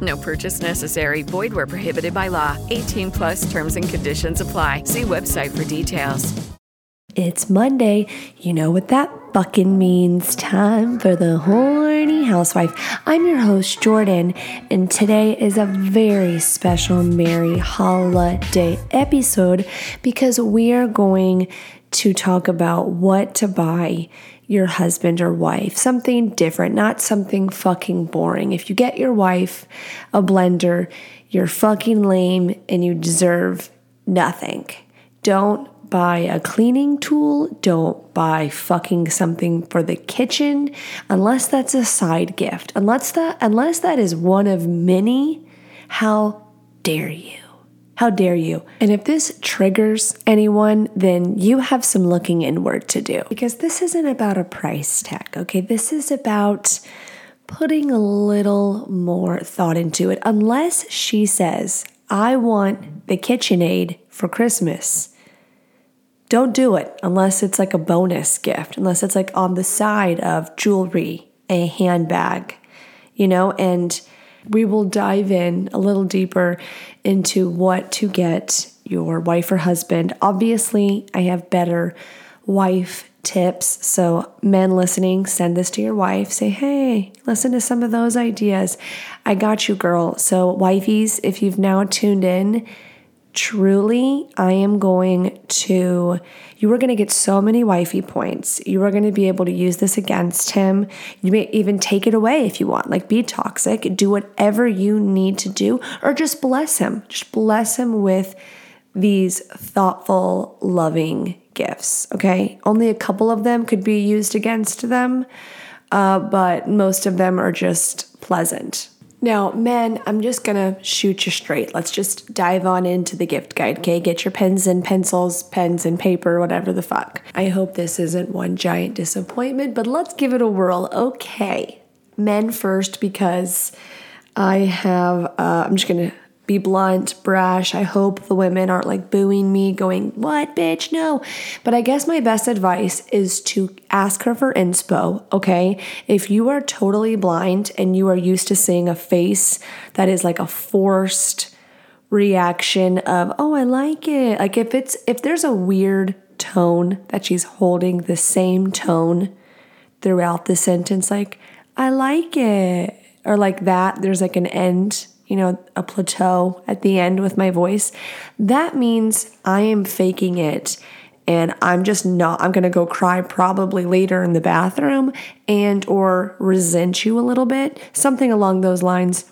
No purchase necessary. Void where prohibited by law. 18 plus terms and conditions apply. See website for details. It's Monday. You know what that fucking means. Time for the horny housewife. I'm your host, Jordyn, and today is a very special Merry Holiday episode because we are going to talk about what to buy your husband or wife. Something different, not something fucking boring. If you get your wife a blender, you're fucking lame and you deserve nothing. Don't buy a cleaning tool. Don't buy fucking something for the kitchen unless that's a side gift. Unless that unless that is one of many, how dare you? How dare you? And if this triggers anyone, then you have some looking inward to do because this isn't about a price tag, okay? This is about putting a little more thought into it. Unless she says, I want the KitchenAid for Christmas. Don't do it unless it's like a bonus gift, unless it's like on the side of jewelry, a handbag, you know, and we will dive in a little deeper into what to get your wife or husband. Obviously, I have better wife tips. So, men listening, send this to your wife. Say, hey, listen to some of those ideas. I got you, girl. So, wifeys, if you've now tuned in, truly, I am going to, you are going to get so many wifey points. You are going to be able to use this against him. You may even take it away if you want, like be toxic, do whatever you need to do, or just bless him. Just bless him with these thoughtful, loving gifts. Okay. Only a couple of them could be used against them, uh, but most of them are just pleasant. Now, men, I'm just gonna shoot you straight. Let's just dive on into the gift guide, okay? Get your pens and pencils, pens and paper, whatever the fuck. I hope this isn't one giant disappointment, but let's give it a whirl. Okay, men first because I have, uh, I'm just gonna be blunt, brash. I hope the women aren't like booing me, going, What, bitch? No. But I guess my best advice is to ask her for inspo, okay? If you are totally blind and you are used to seeing a face that is like a forced reaction of, Oh, I like it. Like if it's, if there's a weird tone that she's holding the same tone throughout the sentence, like, I like it. Or like that, there's like an end you know, a plateau at the end with my voice, that means I am faking it and I'm just not I'm going to go cry probably later in the bathroom and or resent you a little bit, something along those lines.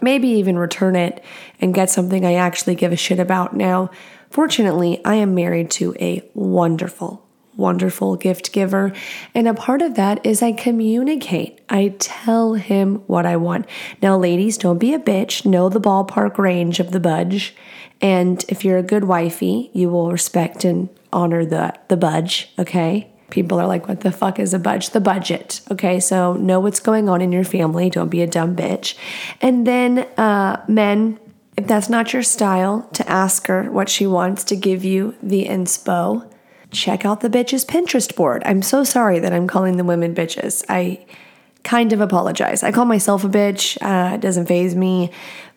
Maybe even return it and get something I actually give a shit about. Now, fortunately, I am married to a wonderful wonderful gift giver. And a part of that is I communicate. I tell him what I want. Now, ladies, don't be a bitch. Know the ballpark range of the budge. And if you're a good wifey, you will respect and honor the, the budge, okay? People are like, what the fuck is a budge? The budget. Okay, so know what's going on in your family. Don't be a dumb bitch. And then, uh, men, if that's not your style, to ask her what she wants to give you the inspo check out the bitches Pinterest board. I'm so sorry that I'm calling the women bitches. I kind of apologize. I call myself a bitch. Uh, it doesn't phase me,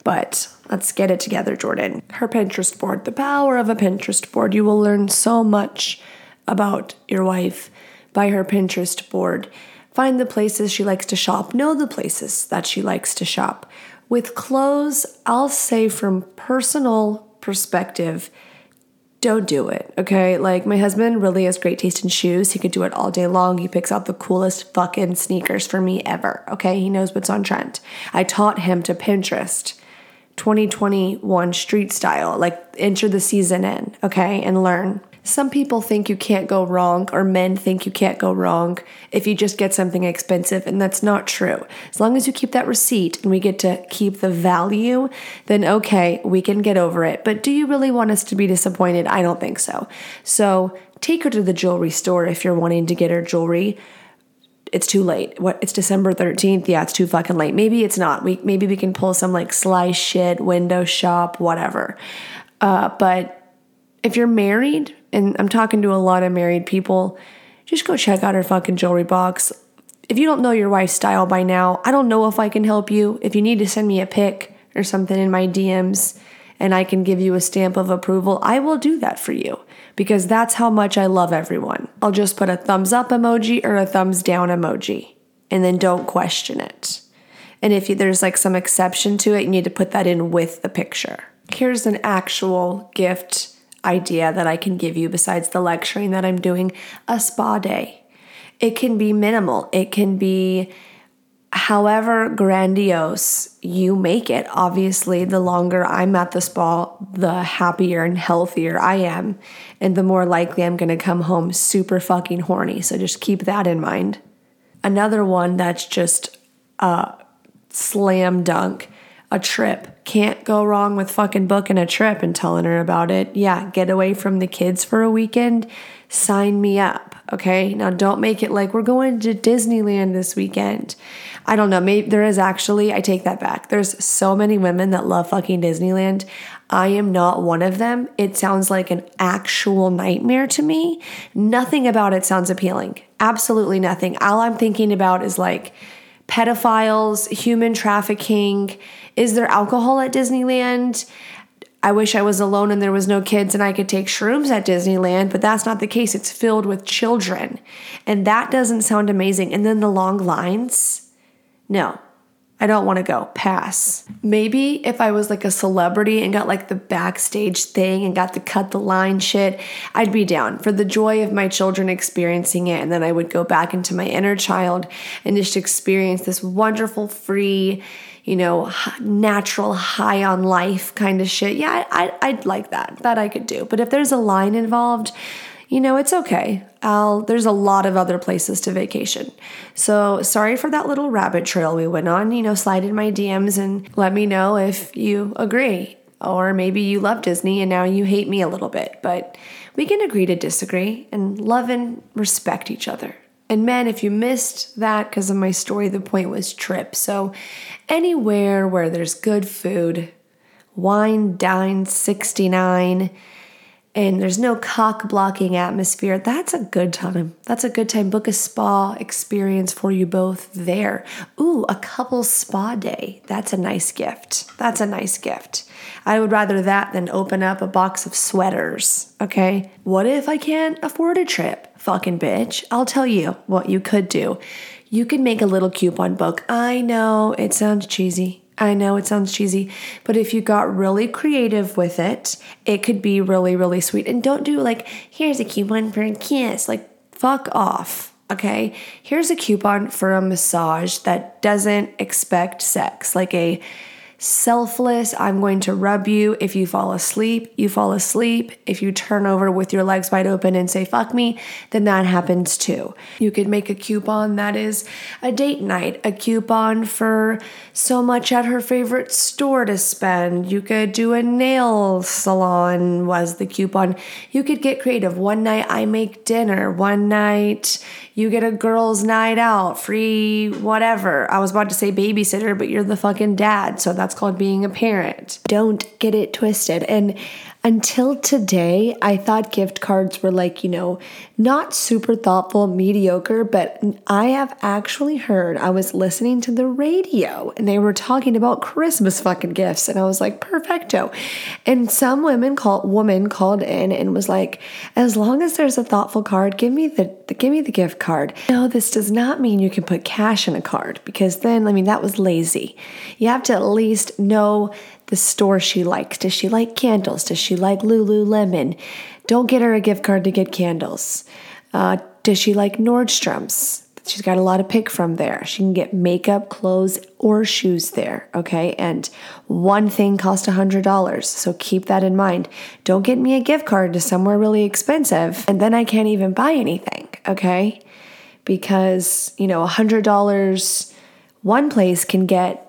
but let's get it together, Jordyn. Her Pinterest board, the power of a Pinterest board. You will learn so much about your wife by her Pinterest board. Find the places she likes to shop, know the places that she likes to shop. With clothes, I'll say from personal perspective, don't do it, okay? Like, my husband really has great taste in shoes. He could do it all day long. He picks out the coolest fucking sneakers for me ever, okay? He knows what's on trend. I taught him to Pinterest 2021 street style, like, enter the season in, okay? And learn. Some people think you can't go wrong, or men think you can't go wrong if you just get something expensive, and that's not true. As long as you keep that receipt and we get to keep the value, then okay, we can get over it. But do you really want us to be disappointed? I don't think so. So take her to the jewelry store if you're wanting to get her jewelry. It's too late. What? It's December 13th. Yeah, it's too fucking late. Maybe it's not. We maybe we can pull some like sly shit, window shop, whatever. Uh, but if you're married, and I'm talking to a lot of married people, just go check out her fucking jewelry box. If you don't know your wife's style by now, I don't know if I can help you. If you need to send me a pic or something in my DMs and I can give you a stamp of approval, I will do that for you because that's how much I love everyone. I'll just put a thumbs up emoji or a thumbs down emoji and then don't question it. And if there's like some exception to it, you need to put that in with the picture. Here's an actual gift idea that I can give you besides the lecturing that I'm doing a spa day. It can be minimal, it can be however grandiose you make it. Obviously, the longer I'm at the spa, the happier and healthier I am, and the more likely I'm gonna come home super fucking horny. So just keep that in mind. Another one that's just a slam dunk a trip. Can't go wrong with fucking booking a trip and telling her about it. Yeah, get away from the kids for a weekend. Sign me up. Okay. Now don't make it like we're going to Disneyland this weekend. I don't know. Maybe there is actually, I take that back. There's so many women that love fucking Disneyland. I am not one of them. It sounds like an actual nightmare to me. Nothing about it sounds appealing. Absolutely nothing. All I'm thinking about is like pedophiles, human trafficking is there alcohol at Disneyland? I wish I was alone and there was no kids and I could take shrooms at Disneyland, but that's not the case. It's filled with children. And that doesn't sound amazing. And then the long lines? No, I don't want to go. Pass. Maybe if I was like a celebrity and got like the backstage thing and got to cut the line shit, I'd be down for the joy of my children experiencing it. And then I would go back into my inner child and just experience this wonderful, free, you know, natural high on life kind of shit. Yeah, I, I'd like that. That I could do. But if there's a line involved, you know, it's okay. I'll, there's a lot of other places to vacation. So sorry for that little rabbit trail we went on. You know, slide in my DMs and let me know if you agree. Or maybe you love Disney and now you hate me a little bit. But we can agree to disagree and love and respect each other. And men, if you missed that because of my story, the point was trip. So anywhere where there's good food, wine, dine 69, and there's no cock blocking atmosphere, that's a good time. That's a good time. Book a spa experience for you both there. Ooh, a couple spa day. That's a nice gift. That's a nice gift. I would rather that than open up a box of sweaters, okay? What if I can't afford a trip? Fucking bitch. I'll tell you what you could do. You could make a little coupon book. I know it sounds cheesy. I know it sounds cheesy, but if you got really creative with it, it could be really, really sweet. And don't do like, here's a coupon for a kiss. Like, fuck off. Okay. Here's a coupon for a massage that doesn't expect sex, like a selfless. I'm going to rub you. If you fall asleep, you fall asleep. If you turn over with your legs wide open and say, fuck me, then that happens too. You could make a coupon that is a date night, a coupon for so much at her favorite store to spend. You could do a nail salon, was the coupon. You could get creative. One night I make dinner, one night you get a girls' night out, free whatever. I was about to say babysitter, but you're the fucking dad, so that's called being a parent. Don't get it twisted. And until today, I thought gift cards were like, you know, not super thoughtful, mediocre, but I have actually heard, I was listening to the radio and they were talking about Christmas fucking gifts. And I was like, perfecto. And some women called, woman called in and was like, as long as there's a thoughtful card, give me the, give me the gift card. No, this does not mean you can put cash in a card because then, I mean, that was lazy. You have to at least know the store she likes. Does she like candles? Does she like Lululemon? Don't get her a gift card to get candles. Uh, does she like Nordstrom's? She's got a lot to pick from there. She can get makeup, clothes, or shoes there. Okay. And one thing costs $100. So keep that in mind. Don't get me a gift card to somewhere really expensive and then I can't even buy anything. Okay. Because, you know, $100 one place can get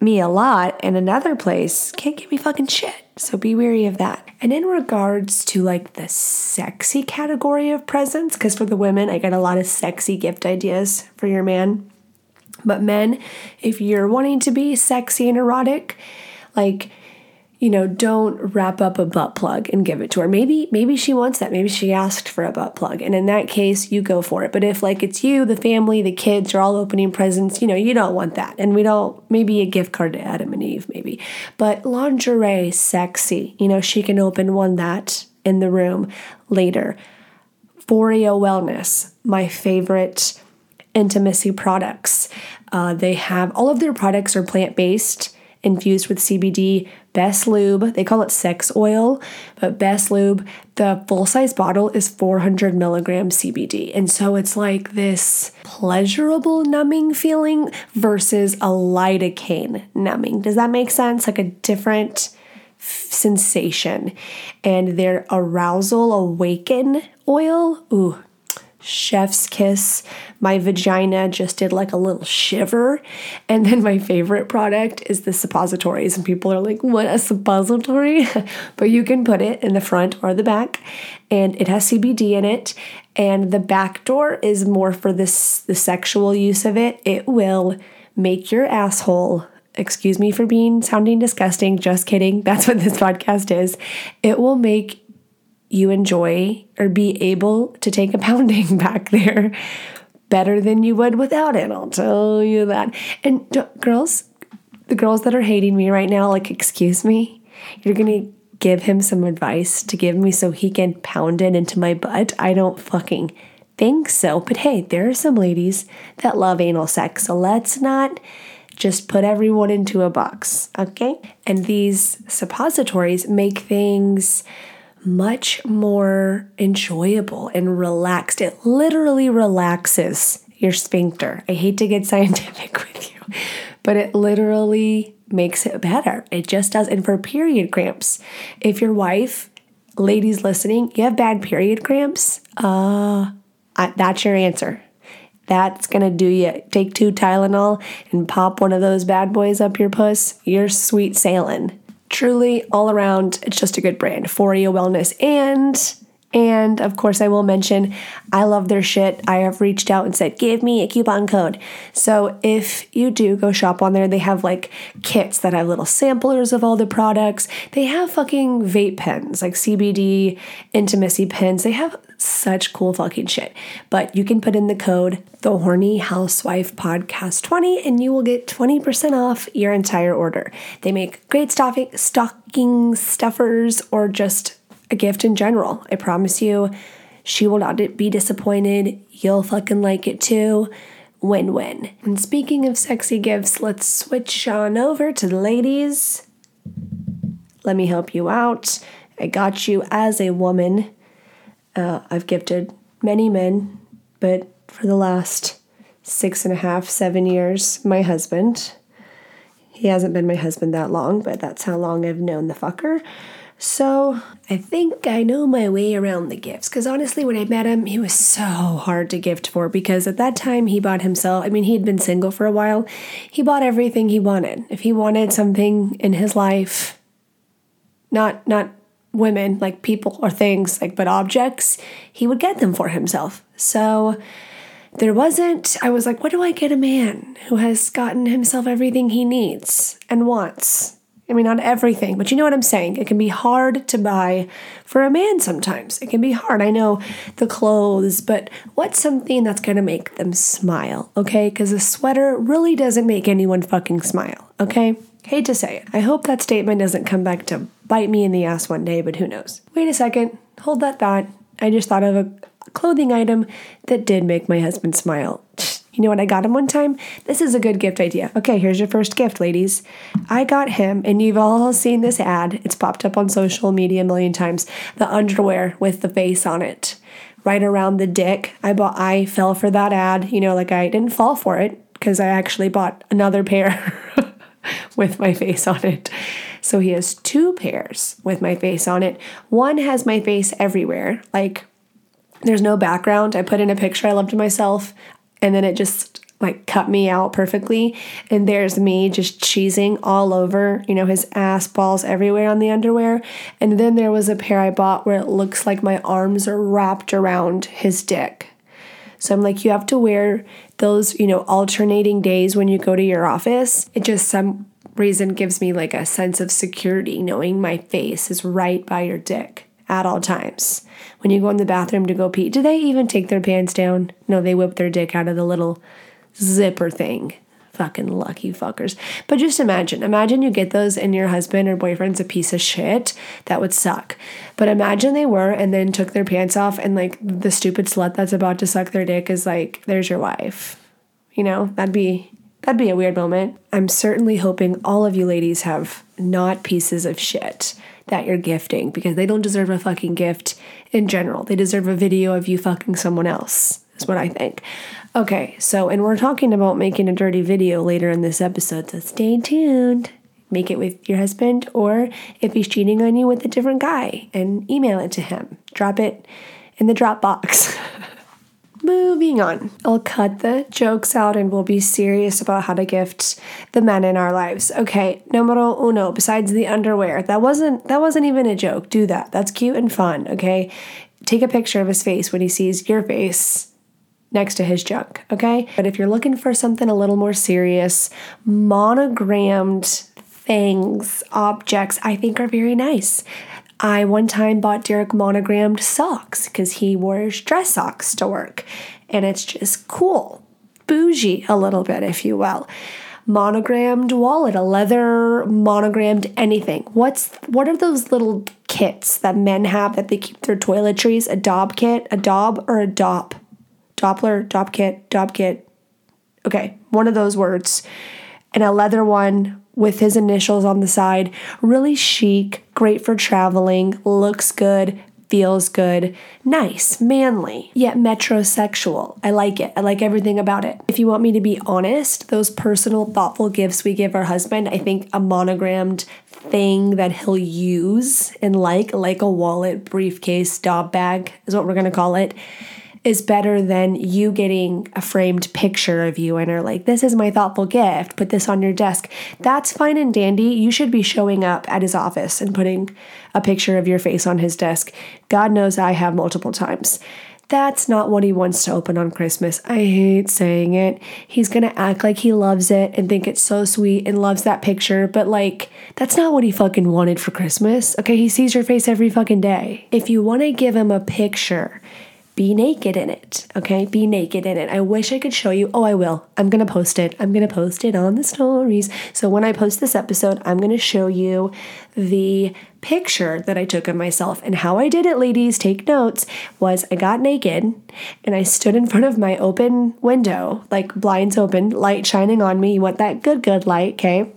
me a lot and another place can't give me fucking shit. So be wary of that. And in regards to like the sexy category of presents, because for the women, I get a lot of sexy gift ideas for your man. But men, if you're wanting to be sexy and erotic, like you know, don't wrap up a butt plug and give it to her. Maybe maybe she wants that. Maybe she asked for a butt plug. And in that case, you go for it. But if like it's you, the family, the kids are all opening presents, you know, you don't want that. And we don't maybe a gift card to Adam and Eve maybe. But lingerie, sexy. You know, she can open one that in the room later. Foria Wellness, my favorite intimacy products. Uh, they have all of their products are plant based infused with CBD. Best Lube, they call it sex oil, but Best Lube, the full size bottle is 400 milligrams CBD. And so it's like this pleasurable numbing feeling versus a lidocaine numbing. Does that make sense? Like a different sensation. And their arousal awaken oil, ooh, chef's kiss. My vagina just did like a little shiver. And then my favorite product is the suppositories. And people are like, what, a suppository? but you can put it in the front or the back, and it has CBD in it. And the back door is more for this the sexual use of it. It will make your asshole excuse me for being sounding disgusting, just kidding. That's what this podcast is. It will make you enjoy or be able to take a pounding back there better than you would without it. I'll tell you that. And girls, the girls that are hating me right now, like, excuse me, you're going to give him some advice to give me so he can pound it into my butt. I don't fucking think so. But hey, there are some ladies that love anal sex. So let's not just put everyone into a box, okay? And these suppositories make things much more enjoyable and relaxed. It literally relaxes your sphincter. I hate to get scientific with you, but it literally makes it better. It just does. And for period cramps, if your wife, ladies listening, you have bad period cramps, uh, I, that's your answer. That's gonna do you. Take two Tylenol and pop one of those bad boys up your puss. You're sweet sailing truly all around, it's just a good brand. Foria Wellness. And and of course, I will mention I love their shit. I have reached out and said, give me a coupon code. So if you do go shop on there, they have like kits that have little samplers of all the products. They have fucking vape pens, like CBD intimacy pens. They have such cool fucking shit. But you can put in the code The Horny Housewife Podcast 20 and you will get 20% off your entire order. They make great stocking, stocking stuffers or just a gift in general. I promise you, she will not be disappointed. You'll fucking like it too. Win win. And speaking of sexy gifts, let's switch on over to the ladies. Let me help you out. I got you as a woman. Uh, I've gifted many men, but for the last six and a half, seven years, my husband. He hasn't been my husband that long, but that's how long I've known the fucker. So I think I know my way around the gifts because honestly, when I met him, he was so hard to gift for because at that time he bought himself, I mean, he had been single for a while. He bought everything he wanted. If he wanted something in his life, not, not, women like people or things like but objects he would get them for himself so there wasn't i was like what do i get a man who has gotten himself everything he needs and wants I mean, not everything, but you know what I'm saying. It can be hard to buy for a man sometimes. It can be hard. I know the clothes, but what's something that's going to make them smile, okay? Because a sweater really doesn't make anyone fucking smile, okay? Hate to say it. I hope that statement doesn't come back to bite me in the ass one day, but who knows? Wait a second. Hold that thought. I just thought of a clothing item that did make my husband smile. You know what I got him one time? This is a good gift idea. Okay, here's your first gift, ladies. I got him, and you've all seen this ad. It's popped up on social media a million times. The underwear with the face on it, right around the dick. I bought. I fell for that ad. You know, like I didn't fall for it because I actually bought another pair with my face on it. So he has two pairs with my face on it. One has my face everywhere, like there's no background. I put in a picture I loved myself and then it just like cut me out perfectly. And there's me just cheesing all over, you know, his ass balls everywhere on the underwear. And then there was a pair I bought where it looks like my arms are wrapped around his dick. So I'm like, you have to wear those, you know, alternating days when you go to your office. It just some reason gives me like a sense of security knowing my face is right by your dick at all times. When you go in the bathroom to go pee, do they even take their pants down? No, they whip their dick out of the little zipper thing. Fucking lucky fuckers. But just imagine, imagine you get those and your husband or boyfriend's a piece of shit. That would suck. But imagine they were and then took their pants off and like the stupid slut that's about to suck their dick is like, there's your wife. You know, that'd be that'd be a weird moment. I'm certainly hoping all of you ladies have not pieces of shit that you're gifting because they don't deserve a fucking gift in general. They deserve a video of you fucking someone else, is what I think. Okay, so, and we're talking about making a dirty video later in this episode, so stay tuned. Make it with your husband, or if he's cheating on you with a different guy, and email it to him. Drop it in the Dropbox. Moving on. I'll cut the jokes out and we'll be serious about how to gift the men in our lives. Okay, numero uno, besides the underwear. That wasn't that wasn't even a joke. Do that. That's cute and fun, okay? Take a picture of his face when he sees your face next to his junk, okay? But if you're looking for something a little more serious, monogrammed things, objects, I think are very nice. I one time bought Derek monogrammed socks because he wears dress socks to work. And it's just cool, bougie a little bit, if you will. Monogrammed wallet, a leather monogrammed anything. What's what are those little kits that men have that they keep their toiletries? A Dob kit, a Dob or a Dop? Doppler, Dop kit, Dob kit. Okay, one of those words. And a leather one with his initials on the side. Really chic, great for traveling, looks good, feels good, nice, manly, yet metrosexual. I like it. I like everything about it. If you want me to be honest, those personal, thoughtful gifts we give our husband, I think a monogrammed thing that he'll use and like, like a wallet, briefcase, Dob bag is what we're to call it is better than you getting a framed picture of you and are like, this is my thoughtful gift, put this on your desk. That's fine and dandy. You should be showing up at his office and putting a picture of your face on his desk. God knows I have multiple times. That's not what he wants to open on Christmas. I hate saying it. He's gonna act like he loves it and think it's so sweet and loves that picture, but like, that's not what he fucking wanted for Christmas. Okay, he sees your face every fucking day. If you wanna give him a picture, be naked in it. Okay, be naked in it. I wish I could show you. Oh, I will. I'm gonna post it. I'm gonna post it on the stories. So when I post this episode, I'm gonna show you the picture that I took of myself. And how I did it, ladies, take notes, was I got naked and I stood in front of my open window, like blinds open, light shining on me. You want that good, good light, okay?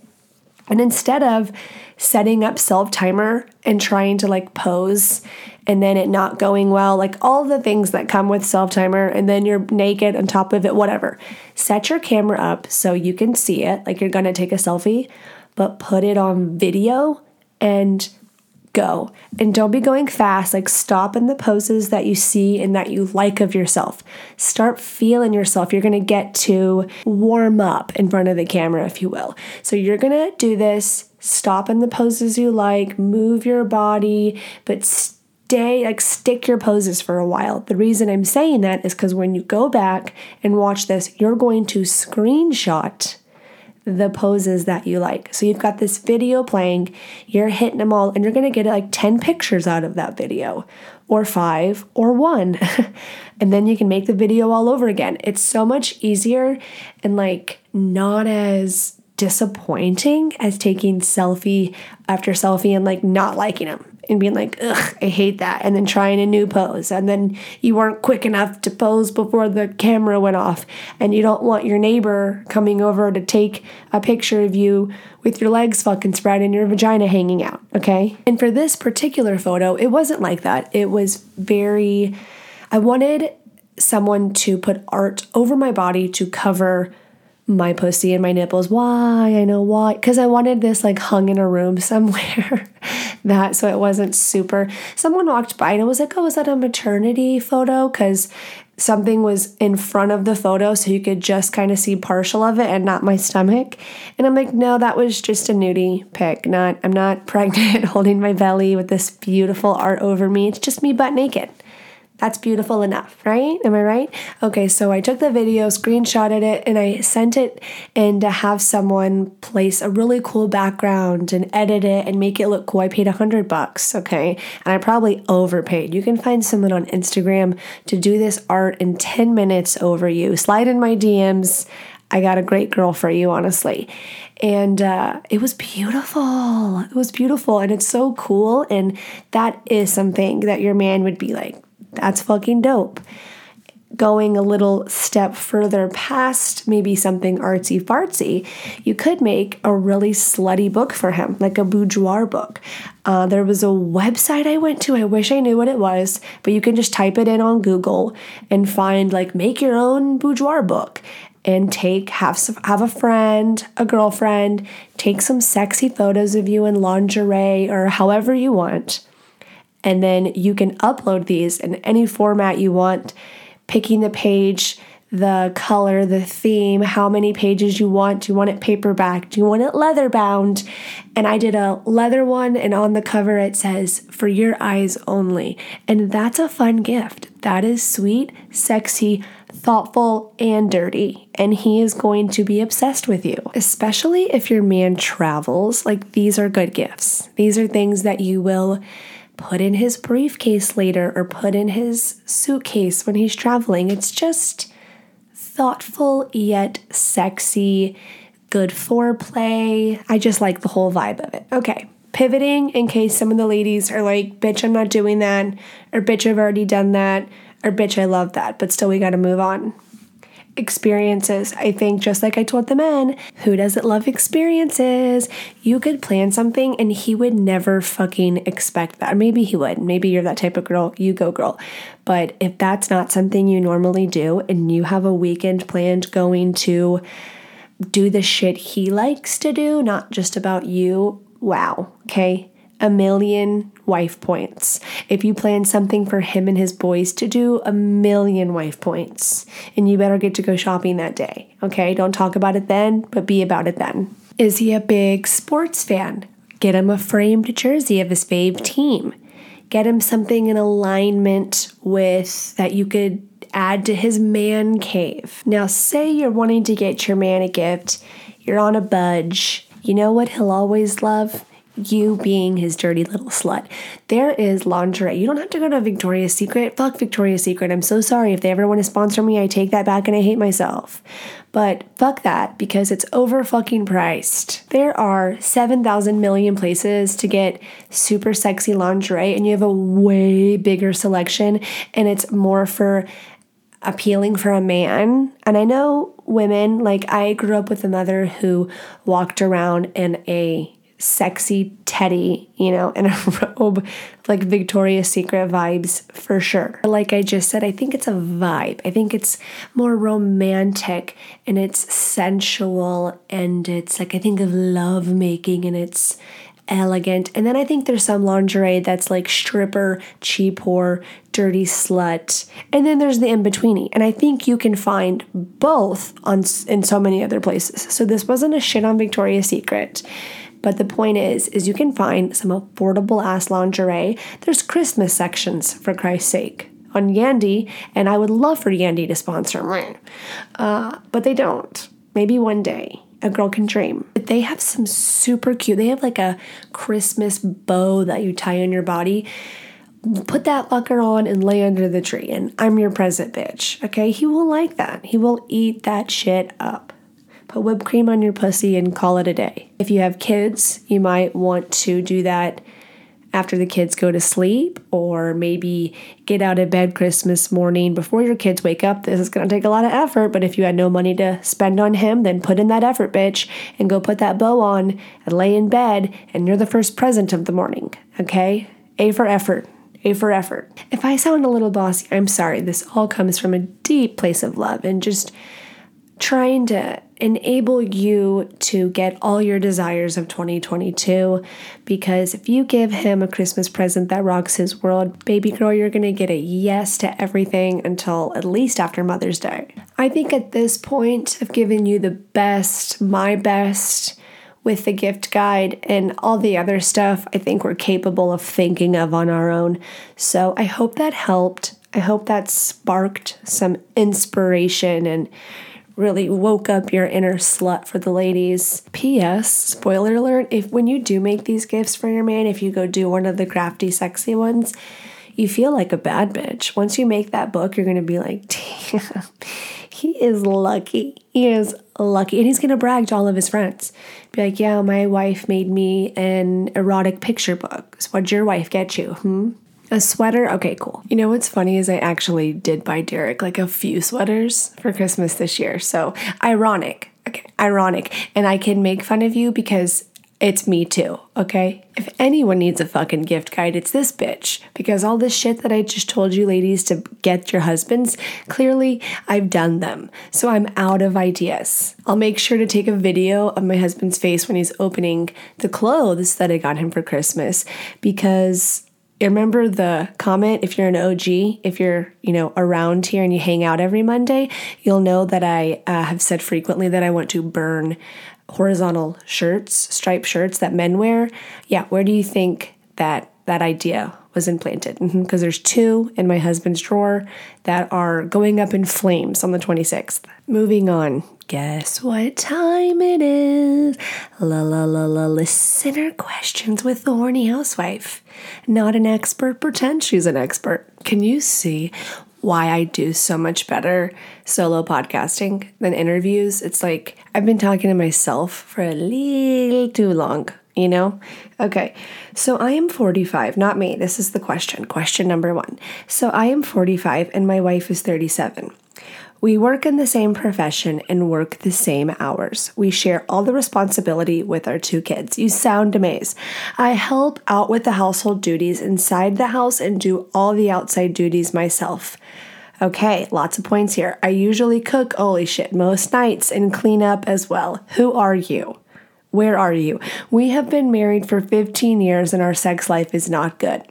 And instead of setting up self timer and trying to like pose and then it not going well, like all the things that come with self timer, and then you're naked on top of it, whatever. Set your camera up so you can see it, like you're gonna take a selfie, but put it on video and go. And don't be going fast. Like, stop in the poses that you see and that you like of yourself. Start feeling yourself. You're going to get to warm up in front of the camera, if you will. So, you're going to do this. Stop in the poses you like, move your body, but stay, like, stick your poses for a while. The reason I'm saying that is because when you go back and watch this, you're going to screenshot the poses that you like. So you've got this video playing, you're hitting them all, and you're gonna get like 10 pictures out of that video, or five, or one. and then you can make the video all over again. It's so much easier and like not as disappointing as taking selfie after selfie and like not liking them and being like, ugh, I hate that. And then trying a new pose. And then you weren't quick enough to pose before the camera went off. And you don't want your neighbor coming over to take a picture of you with your legs fucking spread and your vagina hanging out. Okay. And for this particular photo, it wasn't like that. It was very, I wanted someone to put art over my body to cover my pussy and my nipples. Why? I know why. Because I wanted this like hung in a room somewhere. that so it wasn't super. Someone walked by and it was like, oh, is that a maternity photo? Because something was in front of the photo so you could just kind of see partial of it and not my stomach. And I'm like, no, that was just a nudie pic. Not I'm not pregnant holding my belly with this beautiful art over me. It's just me butt naked. That's beautiful enough, right? Am I right? Okay, so I took the video, screenshotted it, and I sent it in to have someone place a really cool background and edit it and make it look cool. I paid a hundred bucks, okay? And I probably overpaid. You can find someone on Instagram to do this art in 10 minutes over you. Slide in my DMs. I got a great girl for you, honestly. And uh, it was beautiful. It was beautiful. And it's so cool. And that is something that your man would be like, that's fucking dope. Going a little step further past maybe something artsy fartsy, you could make a really slutty book for him, like a boudoir book. Uh, there was a website I went to, I wish I knew what it was, but you can just type it in on Google and find like make your own boudoir book and take have have a friend, a girlfriend, take some sexy photos of you in lingerie or however you want and then you can upload these in any format you want, picking the page, the color, the theme, how many pages you want. Do you want it paperback? Do you want it leather bound? And I did a leather one, and on the cover it says, For your eyes only. And that's a fun gift. That is sweet, sexy, thoughtful, and dirty. And he is going to be obsessed with you, especially if your man travels. Like, these are good gifts. These are things that you will put in his briefcase later or put in his suitcase when he's traveling. It's just thoughtful yet sexy, good foreplay. I just like the whole vibe of it. Okay, pivoting in case some of the ladies are like, bitch, I'm not doing that, or bitch, I've already done that, or bitch, I love that, but still we gotta move on experiences. I think just like I told the men, who doesn't love experiences? You could plan something and he would never fucking expect that. Or maybe he would. Maybe you're that type of girl, you go girl. But if that's not something you normally do and you have a weekend planned going to do the shit he likes to do, not just about you, wow, okay? A million wife points. If you plan something for him and his boys to do, a million wife points. And you better get to go shopping that day. Okay? Don't talk about it then, but be about it then. Is he a big sports fan? Get him a framed jersey of his fave team. Get him something in alignment with that you could add to his man cave. Now, say you're wanting to get your man a gift, you're on a budge. You know what he'll always love? You being his dirty little slut. There is lingerie. You don't have to go to Victoria's Secret. Fuck Victoria's Secret. I'm so sorry. If they ever want to sponsor me, I take that back and I hate myself. But fuck that because it's over fucking priced. There are 7,000 million places to get super sexy lingerie, and you have a way bigger selection, and it's more for appealing for a man. And I know women, like I grew up with a mother who walked around in a sexy teddy, you know, in a robe, like Victoria's Secret vibes for sure. Like I just said, I think it's a vibe. I think it's more romantic and it's sensual and it's like I think of love making and it's elegant. And then I think there's some lingerie that's like stripper, cheap whore, dirty slut. And then there's the in-betweeny. And I think you can find both on in so many other places. So this wasn't a shit on Victoria's Secret. But the point is, is you can find some affordable ass lingerie. There's Christmas sections for Christ's sake on Yandy, and I would love for Yandy to sponsor me, uh, but they don't. Maybe one day. A girl can dream. But they have some super cute, they have like a Christmas bow that you tie on your body. Put that fucker on and lay under the tree, and I'm your present bitch. Okay? He will like that. He will eat that shit up. Put whipped cream on your pussy and call it a day. If you have kids, you might want to do that after the kids go to sleep, or maybe get out of bed Christmas morning before your kids wake up. This is going to take a lot of effort, but if you had no money to spend on him, then put in that effort, bitch, and go put that bow on and lay in bed, and you're the first present of the morning, okay? A for effort. A for effort. If I sound a little bossy, I'm sorry. This all comes from a deep place of love and just trying to enable you to get all your desires of 2022 because if you give him a Christmas present that rocks his world, baby girl, you're going to get a yes to everything until at least after Mother's Day. I think at this point, I've given you the best, my best with the gift guide and all the other stuff I think we're capable of thinking of on our own. So I hope that helped. I hope that sparked some inspiration and really woke up your inner slut for the ladies. P.S. Spoiler alert if when you do make these gifts for your man, if you go do one of the crafty, sexy ones, you feel like a bad bitch. Once you make that book, you're gonna be like, damn, he is lucky. He is lucky. And he's gonna brag to all of his friends. Be like, yeah, my wife made me an erotic picture book. So what'd your wife get you? Hmm? A sweater? Okay, cool. You know what's funny is I actually did buy Derek like a few sweaters for Christmas this year. So ironic. Okay, ironic. And I can make fun of you because it's me too, okay? If anyone needs a fucking gift guide, it's this bitch. Because all this shit that I just told you, ladies, to get your husbands, clearly I've done them. So I'm out of ideas. I'll make sure to take a video of my husband's face when he's opening the clothes that I got him for Christmas because remember the comment if you're an OG, if you're, you know, around here and you hang out every Monday, you'll know that I uh, have said frequently that I want to burn horizontal shirts, striped shirts that men wear. Yeah, where do you think that that idea was implanted? Because mm-hmm, there's two in my husband's drawer that are going up in flames on the 26th. Moving on. Guess what time it is? La la la la listener questions with the horny housewife. Not an expert, pretend she's an expert. Can you see why I do so much better solo podcasting than interviews? It's like I've been talking to myself for a little too long, you know? Okay, so I am 45, not me. This is the question. Question number one. So I am 45 and my wife is 37. We work in the same profession and work the same hours. We share all the responsibility with our two kids. You sound amazed. I help out with the household duties inside the house and do all the outside duties myself. Okay, lots of points here. I usually cook, holy shit, most nights and clean up as well. Who are you? Where are you? We have been married for 15 years and our sex life is not good.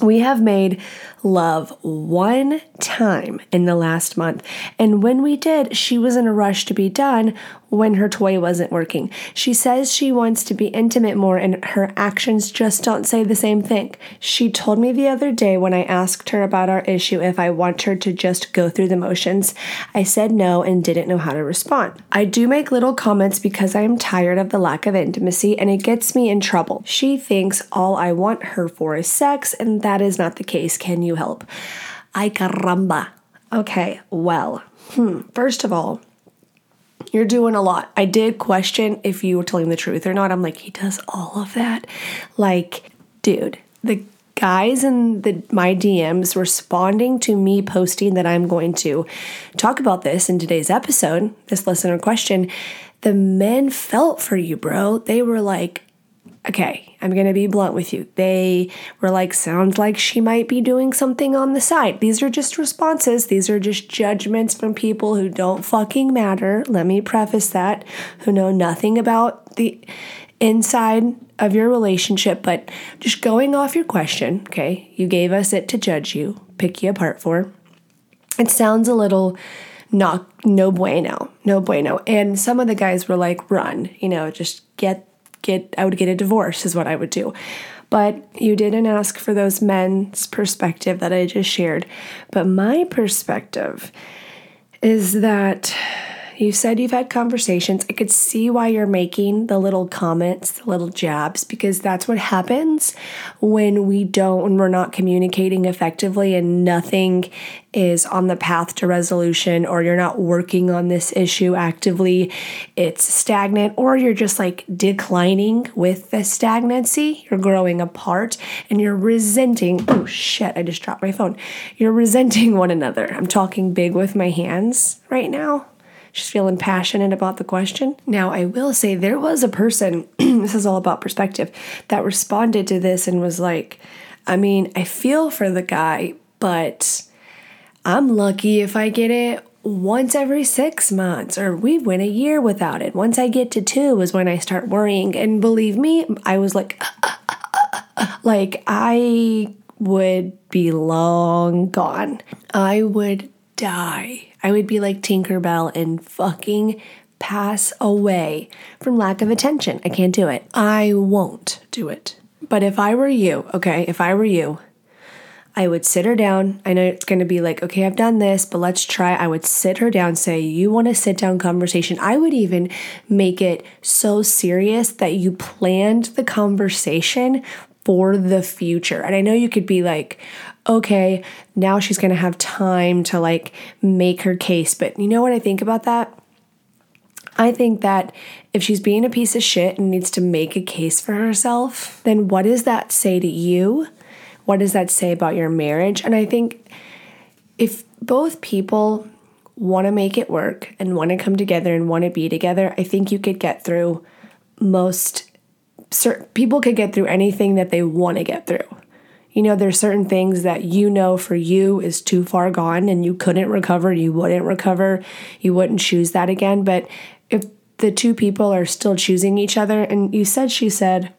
We have made love one time in the last month. And when we did, she was in a rush to be done when her toy wasn't working. She says she wants to be intimate more, and her actions just don't say the same thing. She told me the other day when I asked her about our issue if I want her to just go through the motions. I said no and didn't know how to respond. I do make little comments because I am tired of the lack of intimacy and it gets me in trouble. She thinks all I want her for is sex, and that is not the case. Can you help? Ay caramba. Okay, well, hmm. first of all, you're doing a lot. I did question if you were telling the truth or not. I'm like, he does all of that. Like, dude, the guys in the my DMs responding to me posting that I'm going to talk about this in today's episode, this listener question, the men felt for you, bro. They were like, okay, I'm going to be blunt with you. They were like, sounds like she might be doing something on the side. These are just responses. These are just judgments from people who don't fucking matter. Let me preface that, who know nothing about the inside of your relationship, but just going off your question, okay? You gave us it to judge you, pick you apart for. It sounds a little not no bueno, no bueno. And some of the guys were like, run, you know, just get get I would get a divorce is what I would do. But you didn't ask for those men's perspective that I just shared. But my perspective is that You said you've had conversations. I could see why you're making the little comments, the little jabs, because that's what happens when we don't, when we're not communicating effectively and nothing is on the path to resolution, or you're not working on this issue actively. It's stagnant, or you're just like declining with the stagnancy. You're growing apart and you're resenting. Oh shit, I just dropped my phone. You're resenting one another. I'm talking big with my hands right now just feeling passionate about the question. Now, I will say there was a person, this is all about perspective, that responded to this and was like, I mean, I feel for the guy, but I'm lucky if I get it once every six months, or we went a year without it. Once I get to two is when I start worrying. And believe me, I was like, uh, uh, uh, like I would be long gone. I would die. I would be like Tinkerbell and fucking pass away from lack of attention. I can't do it. I won't do it. But if I were you, okay, if I were you, I would sit her down. I know it's going to be like, okay, I've done this, but let's try. I would sit her down, say, you want a sit down conversation. I would even make it so serious that you planned the conversation for the future. And I know you could be like, okay, now she's going to have time to like make her case. But you know what I think about that? I think that if she's being a piece of shit and needs to make a case for herself, then what does that say to you? What does that say about your marriage? And I think if both people want to make it work and want to come together and want to be together, I think you could get through most people could get through anything that they want to get through you know, there's certain things that you know for you is too far gone and you couldn't recover, you wouldn't recover, you wouldn't choose that again. But if the two people are still choosing each other, and you said she said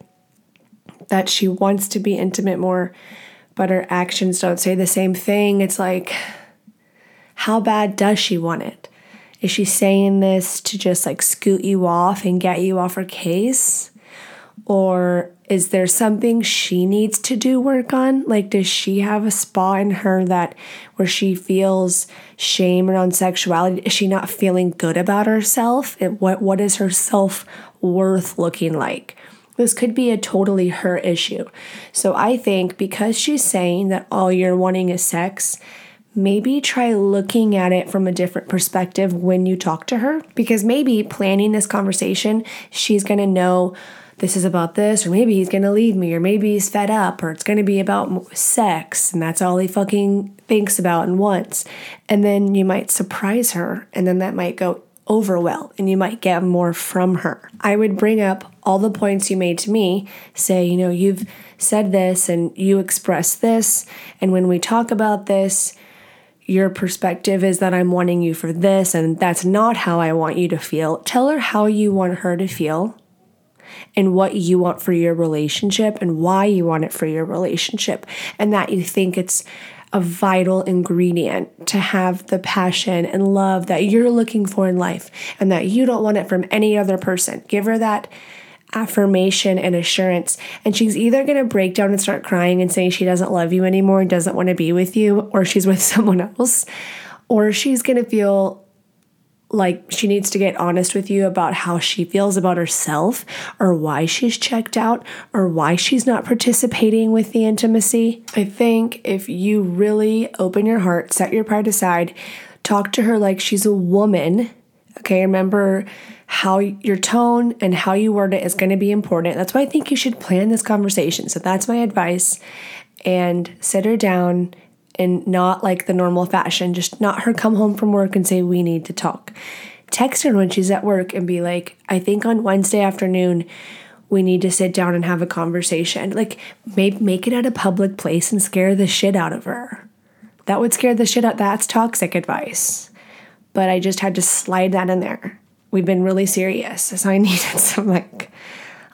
that she wants to be intimate more, but her actions don't say the same thing, it's like, how bad does she want it? Is she saying this to just like scoot you off and get you off her case? Or is there something she needs to do work on? Like, does she have a spot in her that where she feels shame around sexuality? Is she not feeling good about herself? It, what what is her self worth looking like? This could be a totally her issue. So I think because she's saying that all you're wanting is sex, maybe try looking at it from a different perspective when you talk to her. Because maybe planning this conversation, she's gonna know this is about this, or maybe he's gonna leave me, or maybe he's fed up, or it's gonna be about sex, and that's all he fucking thinks about and wants. And then you might surprise her, and then that might go over well, and you might get more from her. I would bring up all the points you made to me, say, you know, you've said this, and you express this, and when we talk about this, your perspective is that I'm wanting you for this, and that's not how I want you to feel. Tell her how you want her to feel and what you want for your relationship and why you want it for your relationship, and that you think it's a vital ingredient to have the passion and love that you're looking for in life and that you don't want it from any other person. Give her that affirmation and assurance. And she's either going to break down and start crying and say she doesn't love you anymore and doesn't want to be with you, or she's with someone else, or she's going to feel like she needs to get honest with you about how she feels about herself or why she's checked out or why she's not participating with the intimacy. I think if you really open your heart, set your pride aside, talk to her like she's a woman, okay? Remember how your tone and how you word it is going to be important. That's why I think you should plan this conversation. So that's my advice. And sit her down and not like the normal fashion, just not her come home from work and say, We need to talk. Text her when she's at work and be like, I think on Wednesday afternoon, we need to sit down and have a conversation. Like, make, make it at a public place and scare the shit out of her. That would scare the shit out. That's toxic advice. But I just had to slide that in there. We've been really serious. So I needed some, like,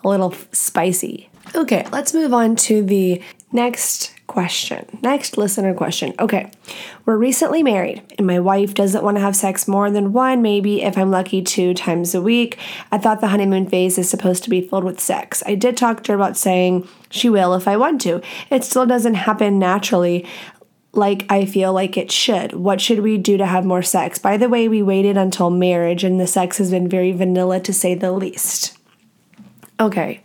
a little spicy. Okay, let's move on to the next question. Next listener question. Okay, we're recently married, and my wife doesn't want to have sex more than one, maybe if I'm lucky, two times a week. I thought the honeymoon phase is supposed to be filled with sex. I did talk to her about saying she will if I want to. It still doesn't happen naturally like I feel like it should. What should we do to have more sex? By the way, we waited until marriage and the sex has been very vanilla to say the least. Okay.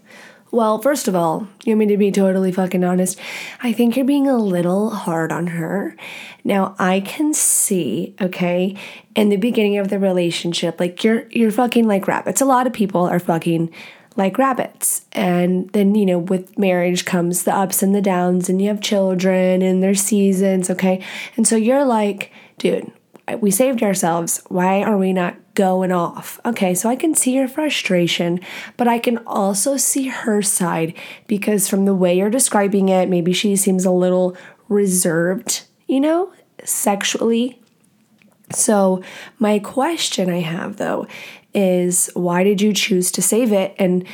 Well, first of all, you want me to be totally fucking honest? I think you're being a little hard on her. Now, I can see, okay, in the beginning of the relationship, like you're you're fucking like rabbits. A lot of people are fucking like rabbits. And then, you know, with marriage comes the ups and the downs, and you have children and their seasons, okay? And so you're like, dude, we saved ourselves. Why are we not going off? Okay, so I can see your frustration, but I can also see her side because from the way you're describing it, maybe she seems a little reserved, you know, sexually. So, my question I have though is why did you choose to save it? And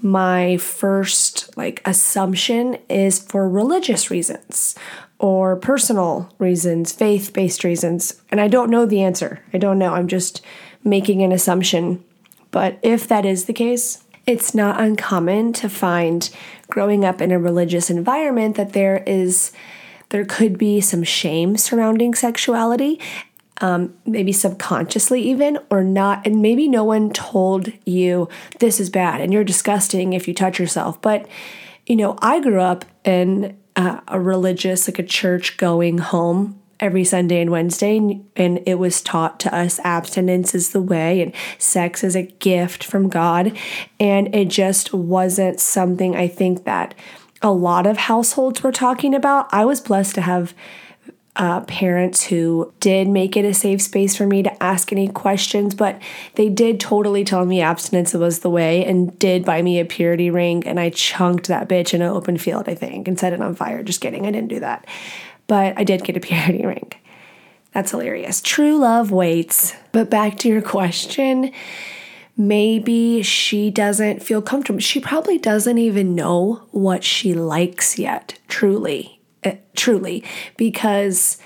my first like assumption is for religious reasons or personal reasons, faith-based reasons. And I don't know the answer. I don't know. I'm just making an assumption. But if that is the case, it's not uncommon to find growing up in a religious environment that there is there could be some shame surrounding sexuality um, maybe subconsciously even or not and maybe no one told you this is bad and you're disgusting if you touch yourself but you know i grew up in uh, a religious like a church going home every sunday and wednesday and, and it was taught to us abstinence is the way and sex is a gift from god. And it just wasn't something i think that a lot of households were talking about. I was blessed to have uh, parents who did make it a safe space for me to ask any questions, but they did totally tell me abstinence was the way and did buy me a purity ring. And I chunked that bitch in an open field, I think, and set it on fire. Just kidding, I didn't do that. But I did get a purity ring. That's hilarious. True love waits. But back to your question maybe she doesn't feel comfortable. She probably doesn't even know what she likes yet, truly. Uh, truly, because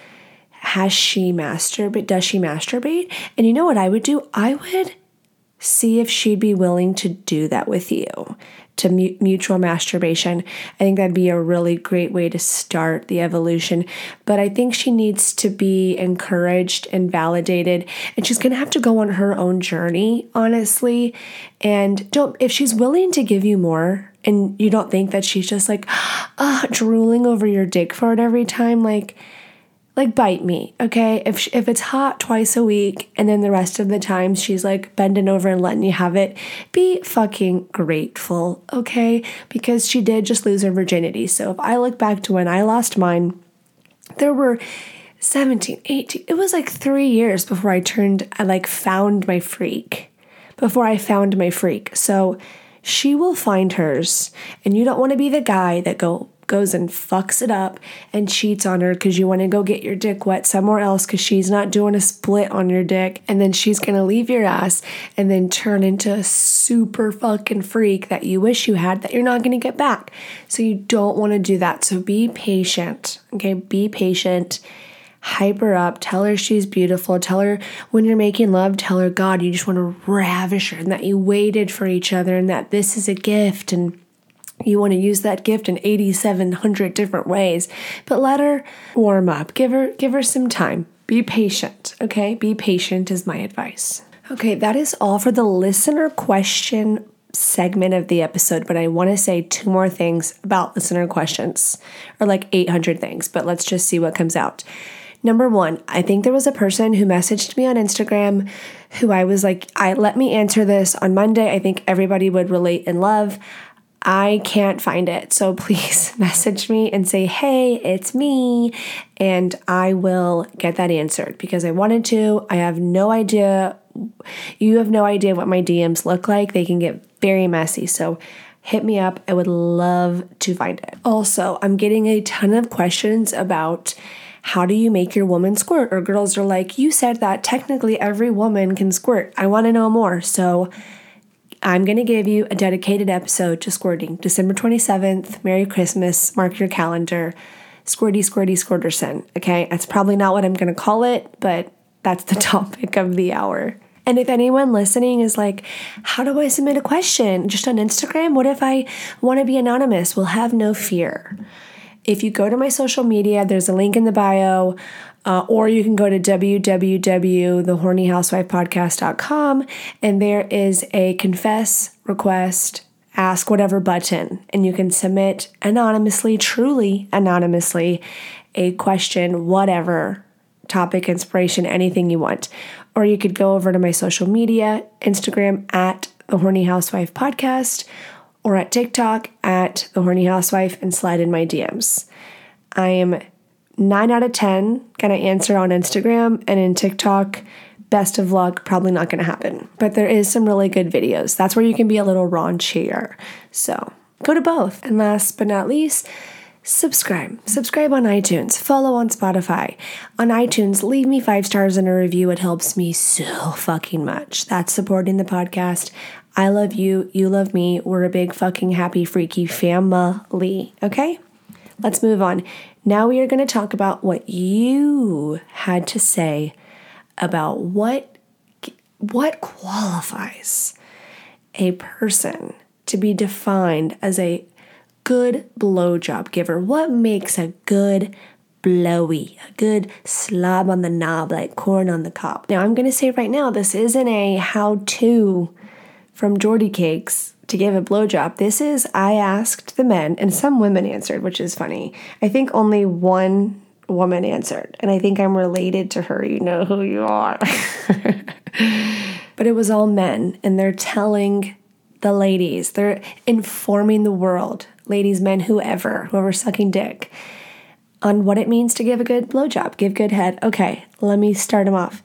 has she masturbate? Does she masturbate? And you know what I would do? I would see if she'd be willing to do that with you to mutual masturbation. I think that'd be a really great way to start the evolution. But I think she needs to be encouraged and validated. And she's going to have to go on her own journey, honestly. And don't, if she's willing to give you more and you don't think that she's just like, ah, drooling over your dick fart every time, like, like bite me, okay? If if it's hot twice a week and then the rest of the time she's like bending over and letting you have it, be fucking grateful, okay? Because she did just lose her virginity. So if I look back to when I lost mine, there were 17, 18, it was like 3 years before I turned I like found my freak. Before I found my freak. So she will find hers and you don't want to be the guy that go goes and fucks it up and cheats on her because you want to go get your dick wet somewhere else because she's not doing a split on your dick. And then she's going to leave your ass and then turn into a super fucking freak that you wish you had that you're not going to get back. So you don't want to do that. So be patient. Okay. Be patient hype her up, tell her she's beautiful, tell her when you're making love, tell her, God, you just want to ravish her and that you waited for each other and that this is a gift and you want to use that gift in 8700 different ways. But let her warm up. Give her give her some time. Be patient okay? Be patient is my advice. Okay that is all for the listener question segment of the episode, but I want to say two more things about listener questions, or like 800 things, but let's just see what comes out. Number one, I think there was a person who messaged me on Instagram who I was like, I let me answer this on Monday. I think everybody would relate and love. I can't find it. So please message me and say, hey, it's me. And I will get that answered because I wanted to. I have no idea. You have no idea what my DMs look like. They can get very messy. So hit me up. I would love to find it. Also, I'm getting a ton of questions about how do you make your woman squirt? Or girls are like, you said that technically every woman can squirt. I want to know more. So I'm going to give you a dedicated episode to squirting. December 27th, Merry Christmas, mark your calendar. Squirty, squirty, squirterson. Okay, that's probably not what I'm going to call it, but that's the topic of the hour. And if anyone listening is like, how do I submit a question? Just on Instagram? What if I want to be anonymous? Well, have no fear If you go to my social media, there's a link in the bio. Uh, or you can go to www.thehornyhousewifepodcast.com and there is a confess, request, ask whatever button, and you can submit anonymously, truly anonymously, a question, whatever topic, inspiration, anything you want. Or you could go over to my social media Instagram at the Horny Housewife Podcast or at TikTok at the Horny Housewife and slide in my DMs. I am nine out of 10 gonna answer on Instagram and in TikTok. Best of luck, probably not gonna happen. But there is some really good videos. That's where you can be a little raunchier. So go to both. And last but not least, subscribe. Subscribe on iTunes, follow on Spotify. On iTunes, leave me five stars and a review. It helps me so fucking much. That's supporting the podcast. I love you. You love me. We're a big fucking happy, freaky family. Okay? Let's move on. Now we are going to talk about what you had to say about what what qualifies a person to be defined as a good blowjob giver. What makes a good blowy, a good slob on the knob like corn on the cob. Now I'm going to say right now this isn't a how-to from Jordyn Hakes to give a blowjob. This is I asked the men, and some women answered, which is funny. I think only one woman answered, and I think I'm related to her. You know who you are. but it was all men, and they're telling the ladies, they're informing the world, ladies, men, whoever, whoever's sucking dick, on what it means to give a good blowjob, give good head. Okay, let me start them off.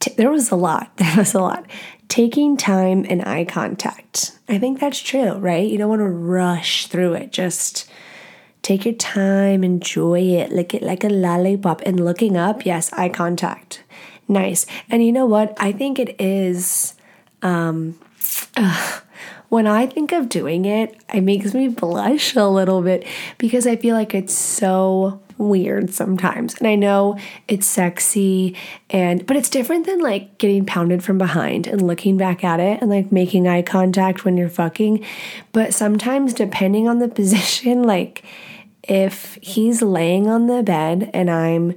T- there was a lot. There was a lot taking time and eye contact. I think that's true, right? You don't want to rush through it. Just take your time, enjoy it, lick it like a lollipop. And looking up, yes, eye contact. Nice. And you know what? I think it is. Um, when I think of doing it, it makes me blush a little bit because I feel like it's so weird sometimes. And I know it's sexy and but it's different than like getting pounded from behind and looking back at it and like making eye contact when you're fucking. But sometimes depending on the position, like if he's laying on the bed and I'm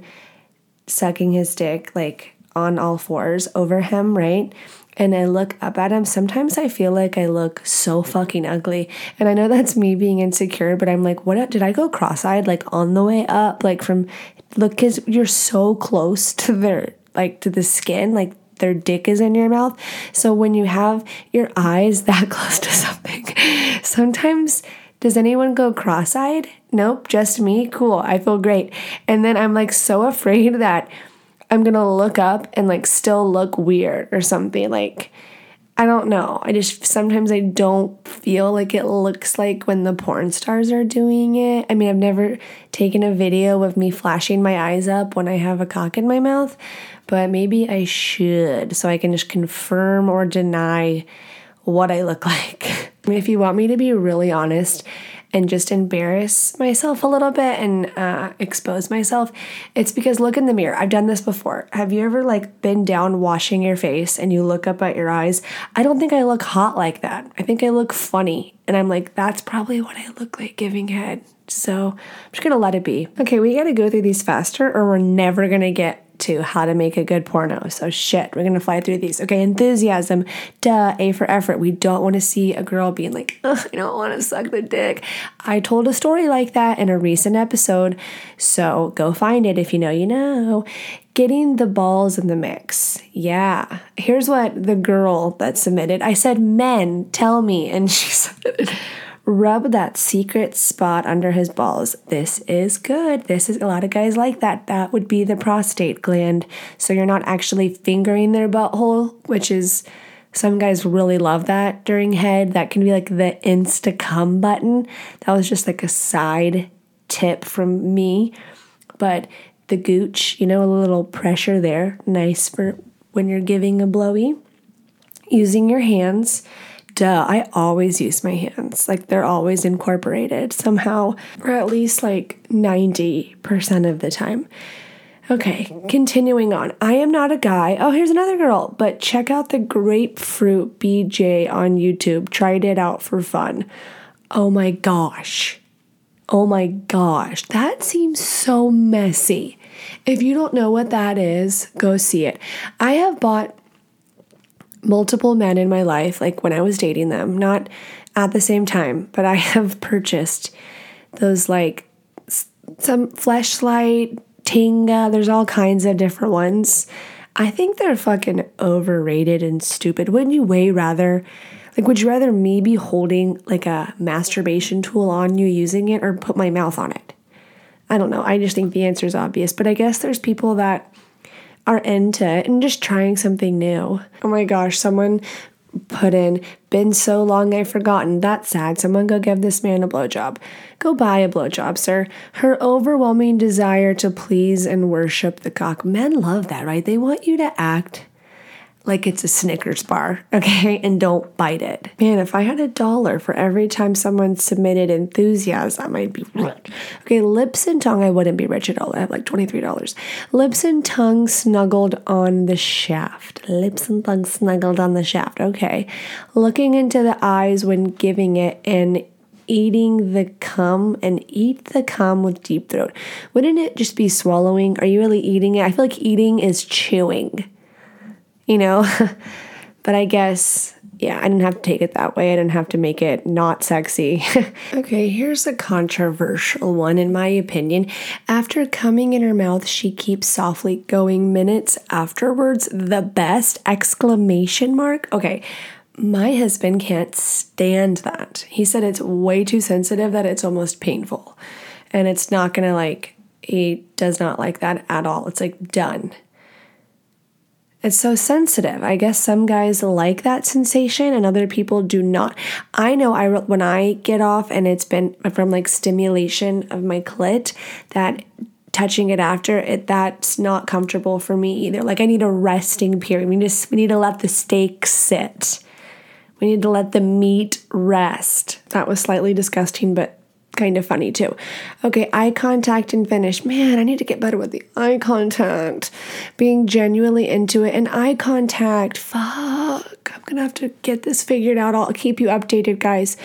sucking his dick like on all fours over him, right? And I look up at him, sometimes I feel like I look so fucking ugly. And I know that's me being insecure, but I'm like, what did I go cross eyed like on the way up? Like from look, because you're so close to their like to the skin, like their dick is in your mouth. So when you have your eyes that close to something, sometimes does anyone go cross eyed? Nope, just me. Cool. I feel great. And then I'm like so afraid that I'm gonna look up and like still look weird or something. Like, I don't know. I just sometimes I don't feel like it looks like when the porn stars are doing it. I mean, I've never taken a video of me flashing my eyes up when I have a cock in my mouth, but maybe I should so I can just confirm or deny what I look like. if you want me to be really honest, and just embarrass myself a little bit and uh, expose myself, it's because look in the mirror. I've done this before. Have you ever like been down washing your face and you look up at your eyes? I don't think I look hot like that. I think I look funny. And I'm like, that's probably what I look like giving head. So I'm just gonna let it be. Okay, we gotta go through these faster or we're never gonna get to how to make a good porno. So shit, we're gonna fly through these. Okay, enthusiasm, duh, A for effort. We don't want to see a girl being like, I don't want to suck the dick. I told a story like that in a recent episode, so go find it if you know you know. Getting the balls in the mix. Yeah. Here's what the girl that submitted. I said, men, tell me. And she said rub that secret spot under his balls. This is good. This is a lot of guys like that. That would be the prostate gland. So you're not actually fingering their butthole, which is some guys really love that during head. That can be like the insta cum button. That was just like a side tip from me. But the gooch, you know, a little pressure there, nice for when you're giving a blowy. Using your hands duh, I always use my hands. Like they're always incorporated somehow, or at least like 90% of the time. Okay, continuing on. I am not a guy. Oh, here's another girl. But check out the grapefruit BJ on YouTube. Tried it out for fun. Oh my gosh. Oh my gosh, that seems so messy. If you don't know what that is, go see it. I have bought multiple men in my life, like when I was dating them, not at the same time, but I have purchased those like some fleshlight, Tenga, there's all kinds of different ones. I think they're fucking overrated and stupid. Wouldn't you way rather like would you rather me be holding like a masturbation tool on you using it or put my mouth on it? I don't know. I just think the answer is obvious, but I guess there's people that are into it and just trying something new. Oh my gosh, someone put in, been so long I've forgotten. That's sad. Someone go give this man a blowjob. Go buy a blowjob, sir. Her overwhelming desire to please and worship the cock. Men love that, right? They want you to act like it's a Snickers bar, okay? And don't bite it. Man, if I had a dollar for every time someone submitted enthusiasm, I'd be rich. Okay, lips and tongue, I wouldn't be rich at all. I have like $23. Lips and tongue snuggled on the shaft. Lips and tongue snuggled on the shaft, okay. Looking into the eyes when giving it and eating the cum and eat the cum with deep throat. Wouldn't it just be swallowing? Are you really eating it? I feel like eating is chewing you know? but I guess, yeah, I didn't have to take it that way. I didn't have to make it not sexy. okay, here's a controversial one, in my opinion. After coming in her mouth, she keeps softly going minutes afterwards. The best exclamation mark. Okay, my husband can't stand that. He said it's way too sensitive that it's almost painful. And it's not gonna like, he does not like that at all. It's like done. It's so sensitive. I guess some guys like that sensation and other people do not. I know I when I get off and it's been from like stimulation of my clit that touching it after it that's not comfortable for me either. Like I need a resting period. We just we need to let the steak sit. We need to let the meat rest. That was slightly disgusting, but kind of funny too. Okay, eye contact and finish. Man, I need to get better with the eye contact. Being genuinely into it and eye contact. Fuck. I'm gonna have to get this figured out. I'll keep you updated, guys.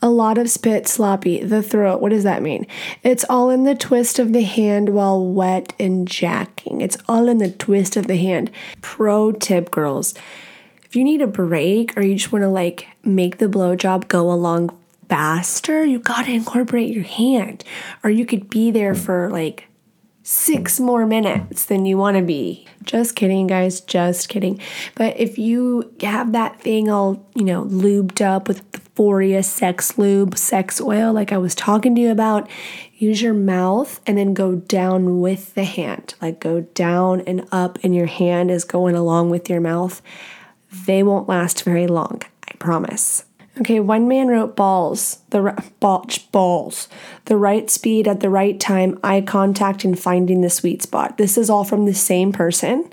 A lot of spit, sloppy, the throat. What does that mean? It's all in the twist of the hand while wet and jacking. It's all in the twist of the hand. Pro tip, girls. If you need a break or you just want to like make the blowjob go along faster, you got to incorporate your hand. Or you could be there hmm. for like six more minutes than you want to be. Just kidding, guys. Just kidding. But if you have that thing all, you know, lubed up with the Foria sex lube, sex oil, like I was talking to you about, use your mouth and then go down with the hand. Like go down and up, and your hand is going along with your mouth. They won't last very long, I promise. Okay, one man wrote balls, the ball, balls, the right speed at the right time, eye contact, and finding the sweet spot. This is all from the same person.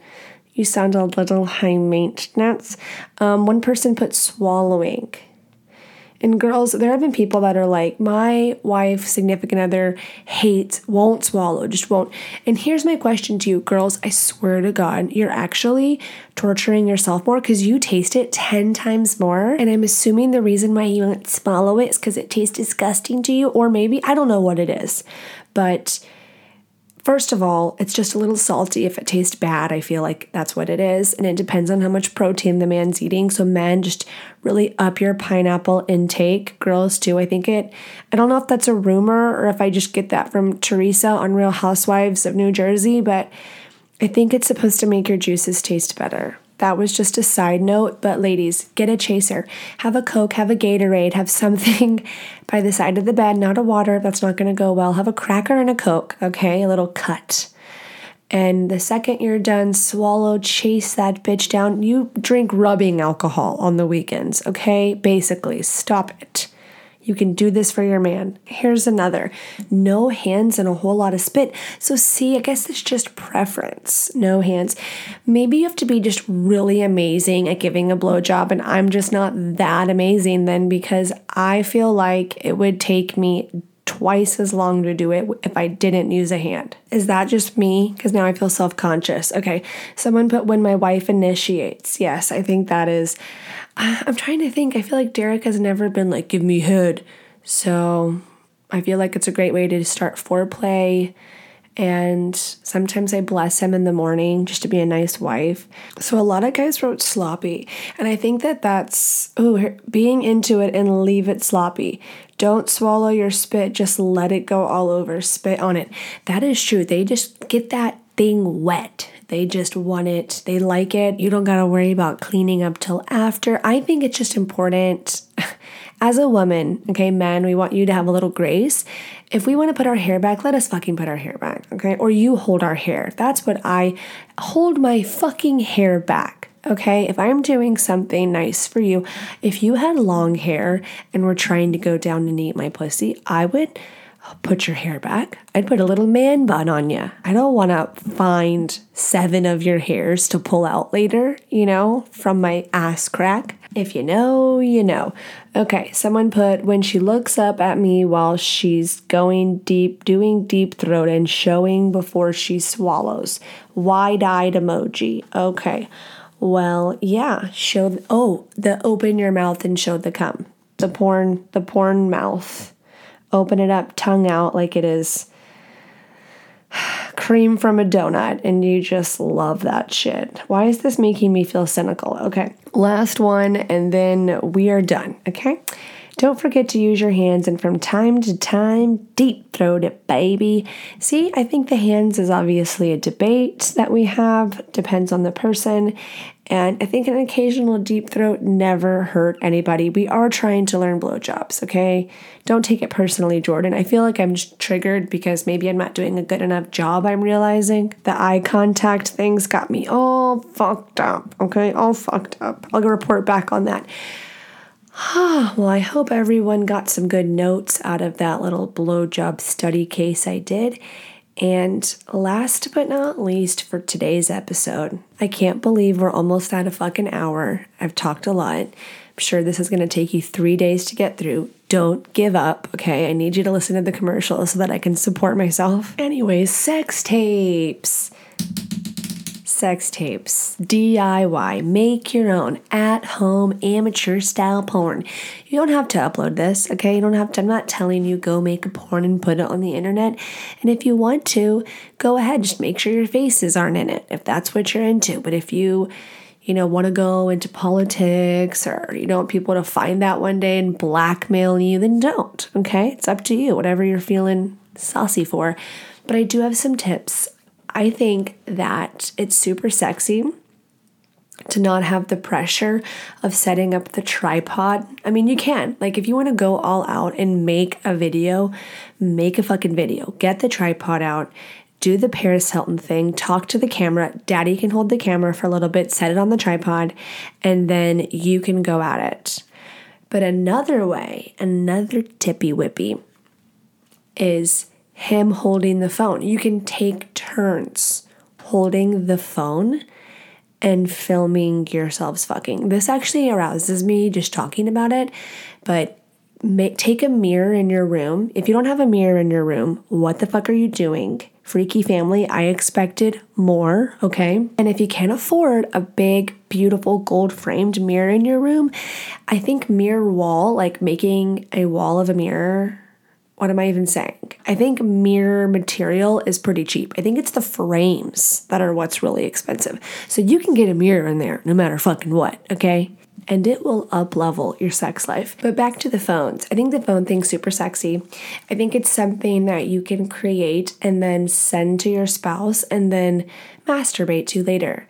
You sound a little high maintenance. Um, one person put swallowing. And girls, there have been people that are like, my wife, significant other hates, won't swallow, just won't. And here's my question to you, girls. I swear to God, you're actually torturing yourself more because you taste it 10 times more. And I'm assuming the reason why you won't swallow it is because it tastes disgusting to you, or maybe I don't know what it is. But First of all, it's just a little salty. If it tastes bad, I feel like that's what it is. And it depends on how much protein the man's eating. So, men, just really up your pineapple intake. Girls, too. I think it, I don't know if that's a rumor or if I just get that from Teresa on Real Housewives of New Jersey, but I think it's supposed to make your juices taste better. That was just a side note, but ladies, get a chaser. Have a Coke, have a Gatorade, have something by the side of the bed, not a water, that's not gonna go well. Have a cracker and a Coke, okay? A little cut. And the second you're done, swallow, chase that bitch down. You drink rubbing alcohol on the weekends, okay? Basically, stop it. You can do this for your man. Here's another no hands and a whole lot of spit. So, see, I guess it's just preference. No hands. Maybe you have to be just really amazing at giving a blowjob, and I'm just not that amazing then because I feel like it would take me twice as long to do it if I didn't use a hand. Is that just me? Because now I feel self conscious. Okay, someone put when my wife initiates. Yes, I think that is. I'm trying to think. I feel like Derek has never been like, give me head. So I feel like it's a great way to start foreplay. And sometimes I bless him in the morning just to be a nice wife. So a lot of guys wrote sloppy. And I think that that's, oh, being into it and leave it sloppy. Don't swallow your spit, just let it go all over. Spit on it. That is true. They just get that thing wet. They just want it. They like it. You don't got to worry about cleaning up till after. I think it's just important. As a woman, okay, men, we want you to have a little grace. If we want to put our hair back, let us fucking put our hair back, okay? Or you hold our hair. That's what I hold my fucking hair back. Okay, if I'm doing something nice for you, if you had long hair and were trying to go down and eat my pussy, I would put your hair back. I'd put a little man bun on you. I don't want to find seven of your hairs to pull out later, you know, from my ass crack. If you know, you know. Okay, someone put when she looks up at me while she's going deep, doing deep throat and showing before she swallows. Wide eyed emoji. Okay. Well, yeah, show, oh, the open your mouth and show the cum. The porn, the porn mouth. Open it up, tongue out like it is cream from a donut and you just love that shit. Why is this making me feel cynical? Okay, last one and then we are done, okay? Don't forget to use your hands and from time to time, deep throat it, baby. See, I think the hands is obviously a debate that we have, depends on the person. And I think an occasional deep throat never hurt anybody. We are trying to learn blowjobs, okay? Don't take it personally, Jordyn. I feel like I'm just triggered because maybe I'm not doing a good enough job, I'm realizing. The eye contact things got me all fucked up, okay? All fucked up. I'll report back on that. well, I hope everyone got some good notes out of that little blowjob study case I did. And last but not least for today's episode, I can't believe we're almost at a fucking hour. I've talked a lot. I'm sure this is going to take you three days to get through. Don't give up, okay? I need you to listen to the commercial so that I can support myself. Anyways, sex tapes sex tapes, DIY, make your own at home amateur style porn. You don't have to upload this, okay? You don't have to. I'm not telling you go make a porn and put it on the internet. And if you want to, go ahead, just make sure your faces aren't in it if that's what you're into. But if you, you know, want to go into politics or you don't want people to find that one day and blackmail you, then don't, okay? It's up to you, whatever you're feeling saucy for. But I do have some tips I think that it's super sexy to not have the pressure of setting up the tripod. I mean, you can. Like, if you want to go all out and make a video, make a fucking video. Get the tripod out, do the Paris Hilton thing, talk to the camera. Daddy can hold the camera for a little bit, set it on the tripod, and then you can go at it. But another way, another tippy whippy, is him holding the phone. You can take turns holding the phone and filming yourselves fucking. This actually arouses me just talking about it, but make, take a mirror in your room. If you don't have a mirror in your room, what the fuck are you doing? Freaky family, I expected more, okay? And if you can't afford a big, beautiful gold framed mirror in your room, I think mirror wall, like making a wall of a mirror what am I even saying? I think mirror material is pretty cheap. I think it's the frames that are what's really expensive. So you can get a mirror in there no matter fucking what, okay? And it will up level your sex life. But back to the phones. I think the phone thing's super sexy. I think it's something that you can create and then send to your spouse and then masturbate to later.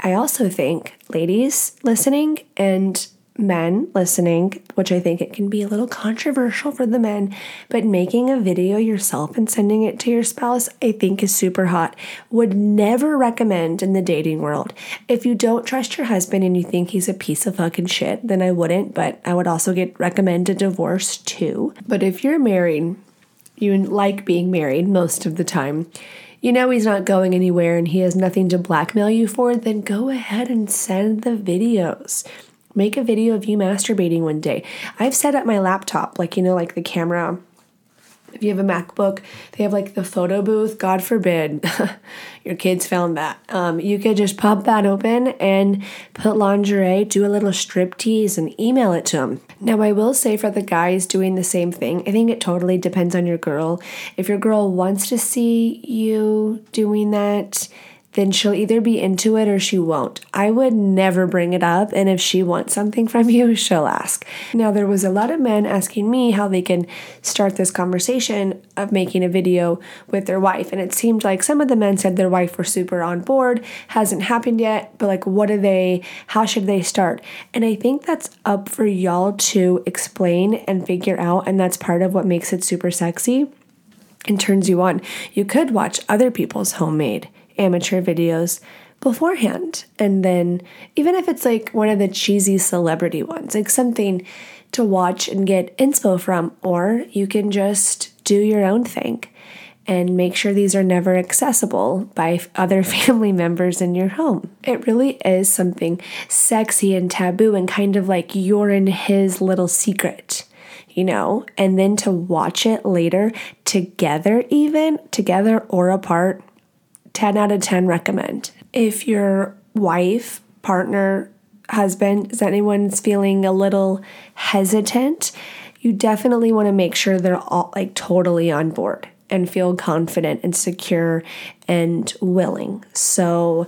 I also think, ladies listening and men listening, which I think it can be a little controversial for the men, but making a video yourself and sending it to your spouse, I think is super hot. Would never recommend in the dating world. If you don't trust your husband and you think he's a piece of fucking shit, then I wouldn't, but I would also get recommend a divorce too. But if you're married, you like being married most of the time, you know he's not going anywhere and he has nothing to blackmail you for, then go ahead and send the videos. Make a video of you masturbating one day. I've set up my laptop, like, you know, like the camera If you have a MacBook, they have like the photo booth. God forbid your kids found that. Um, you could just pop that open and put lingerie, do a little strip tease, and email it to them. Now, I will say for the guys doing the same thing, I think it totally depends on your girl. If your girl wants to see you doing that, then she'll either be into it or she won't. I would never bring it up, and if she wants something from you, she'll ask. Now, there was a lot of men asking me how they can start this conversation of making a video with their wife, and it seemed like some of the men said their wife were super on board, hasn't happened yet, but like, what do they, how should they start? And I think that's up for y'all to explain and figure out, and that's part of what makes it super sexy and turns you on. You could watch other people's homemade amateur videos beforehand. And then, even if it's like one of the cheesy celebrity ones, like something to watch and get inspo from, or you can just do your own thing and make sure these are never accessible by other family members in your home. It really is something sexy and taboo and kind of like you're in his little secret you know, and then to watch it later together, even together or apart, 10 out of 10 recommend. If your wife, partner, husband, is anyone's feeling a little hesitant, you definitely want to make sure they're all like totally on board and feel confident and secure and willing. So,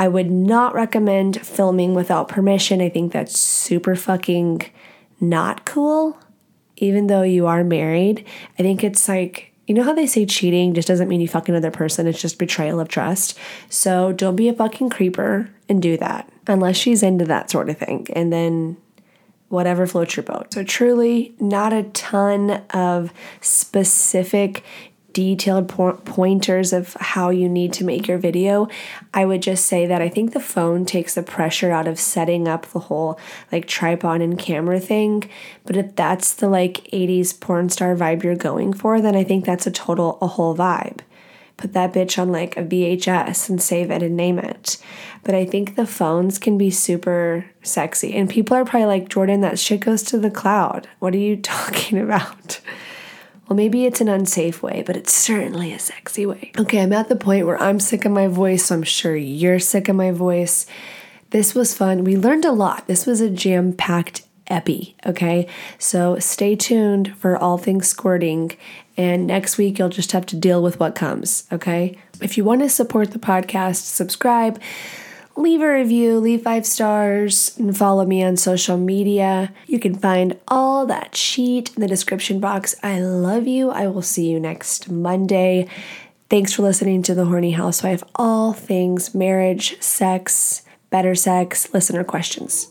I would not recommend filming without permission. I think that's super fucking not cool even though you are married, I think it's like, you know how they say cheating just doesn't mean you fuck another person, it's just betrayal of trust. So don't be a fucking creeper and do that unless she's into that sort of thing. And then whatever floats your boat. So, truly, not a ton of specific detailed pointers of how you need to make your video. I would just say that I think the phone takes the pressure out of setting up the whole like tripod and camera thing. But if that's the like 80s porn star vibe you're going for, then I think that's a total, a whole vibe. Put that bitch on like a VHS and save it and name it. But I think the phones can be super sexy. And people are probably like, Jordyn, that shit goes to the cloud. What are you talking about? Well, maybe it's an unsafe way, but it's certainly a sexy way. Okay, I'm at the point where I'm sick of my voice, so I'm sure you're sick of my voice. This was fun. We learned a lot. This was a jam packed epi, okay? So stay tuned for all things squirting, and next week you'll just have to deal with what comes, okay? If you want to support the podcast, subscribe leave a review, leave five stars, and follow me on social media. You can find all that sheet in the description box. I love you. I will see you next Monday. Thanks for listening to The Horny Housewife. All things marriage, sex, better sex, listener questions.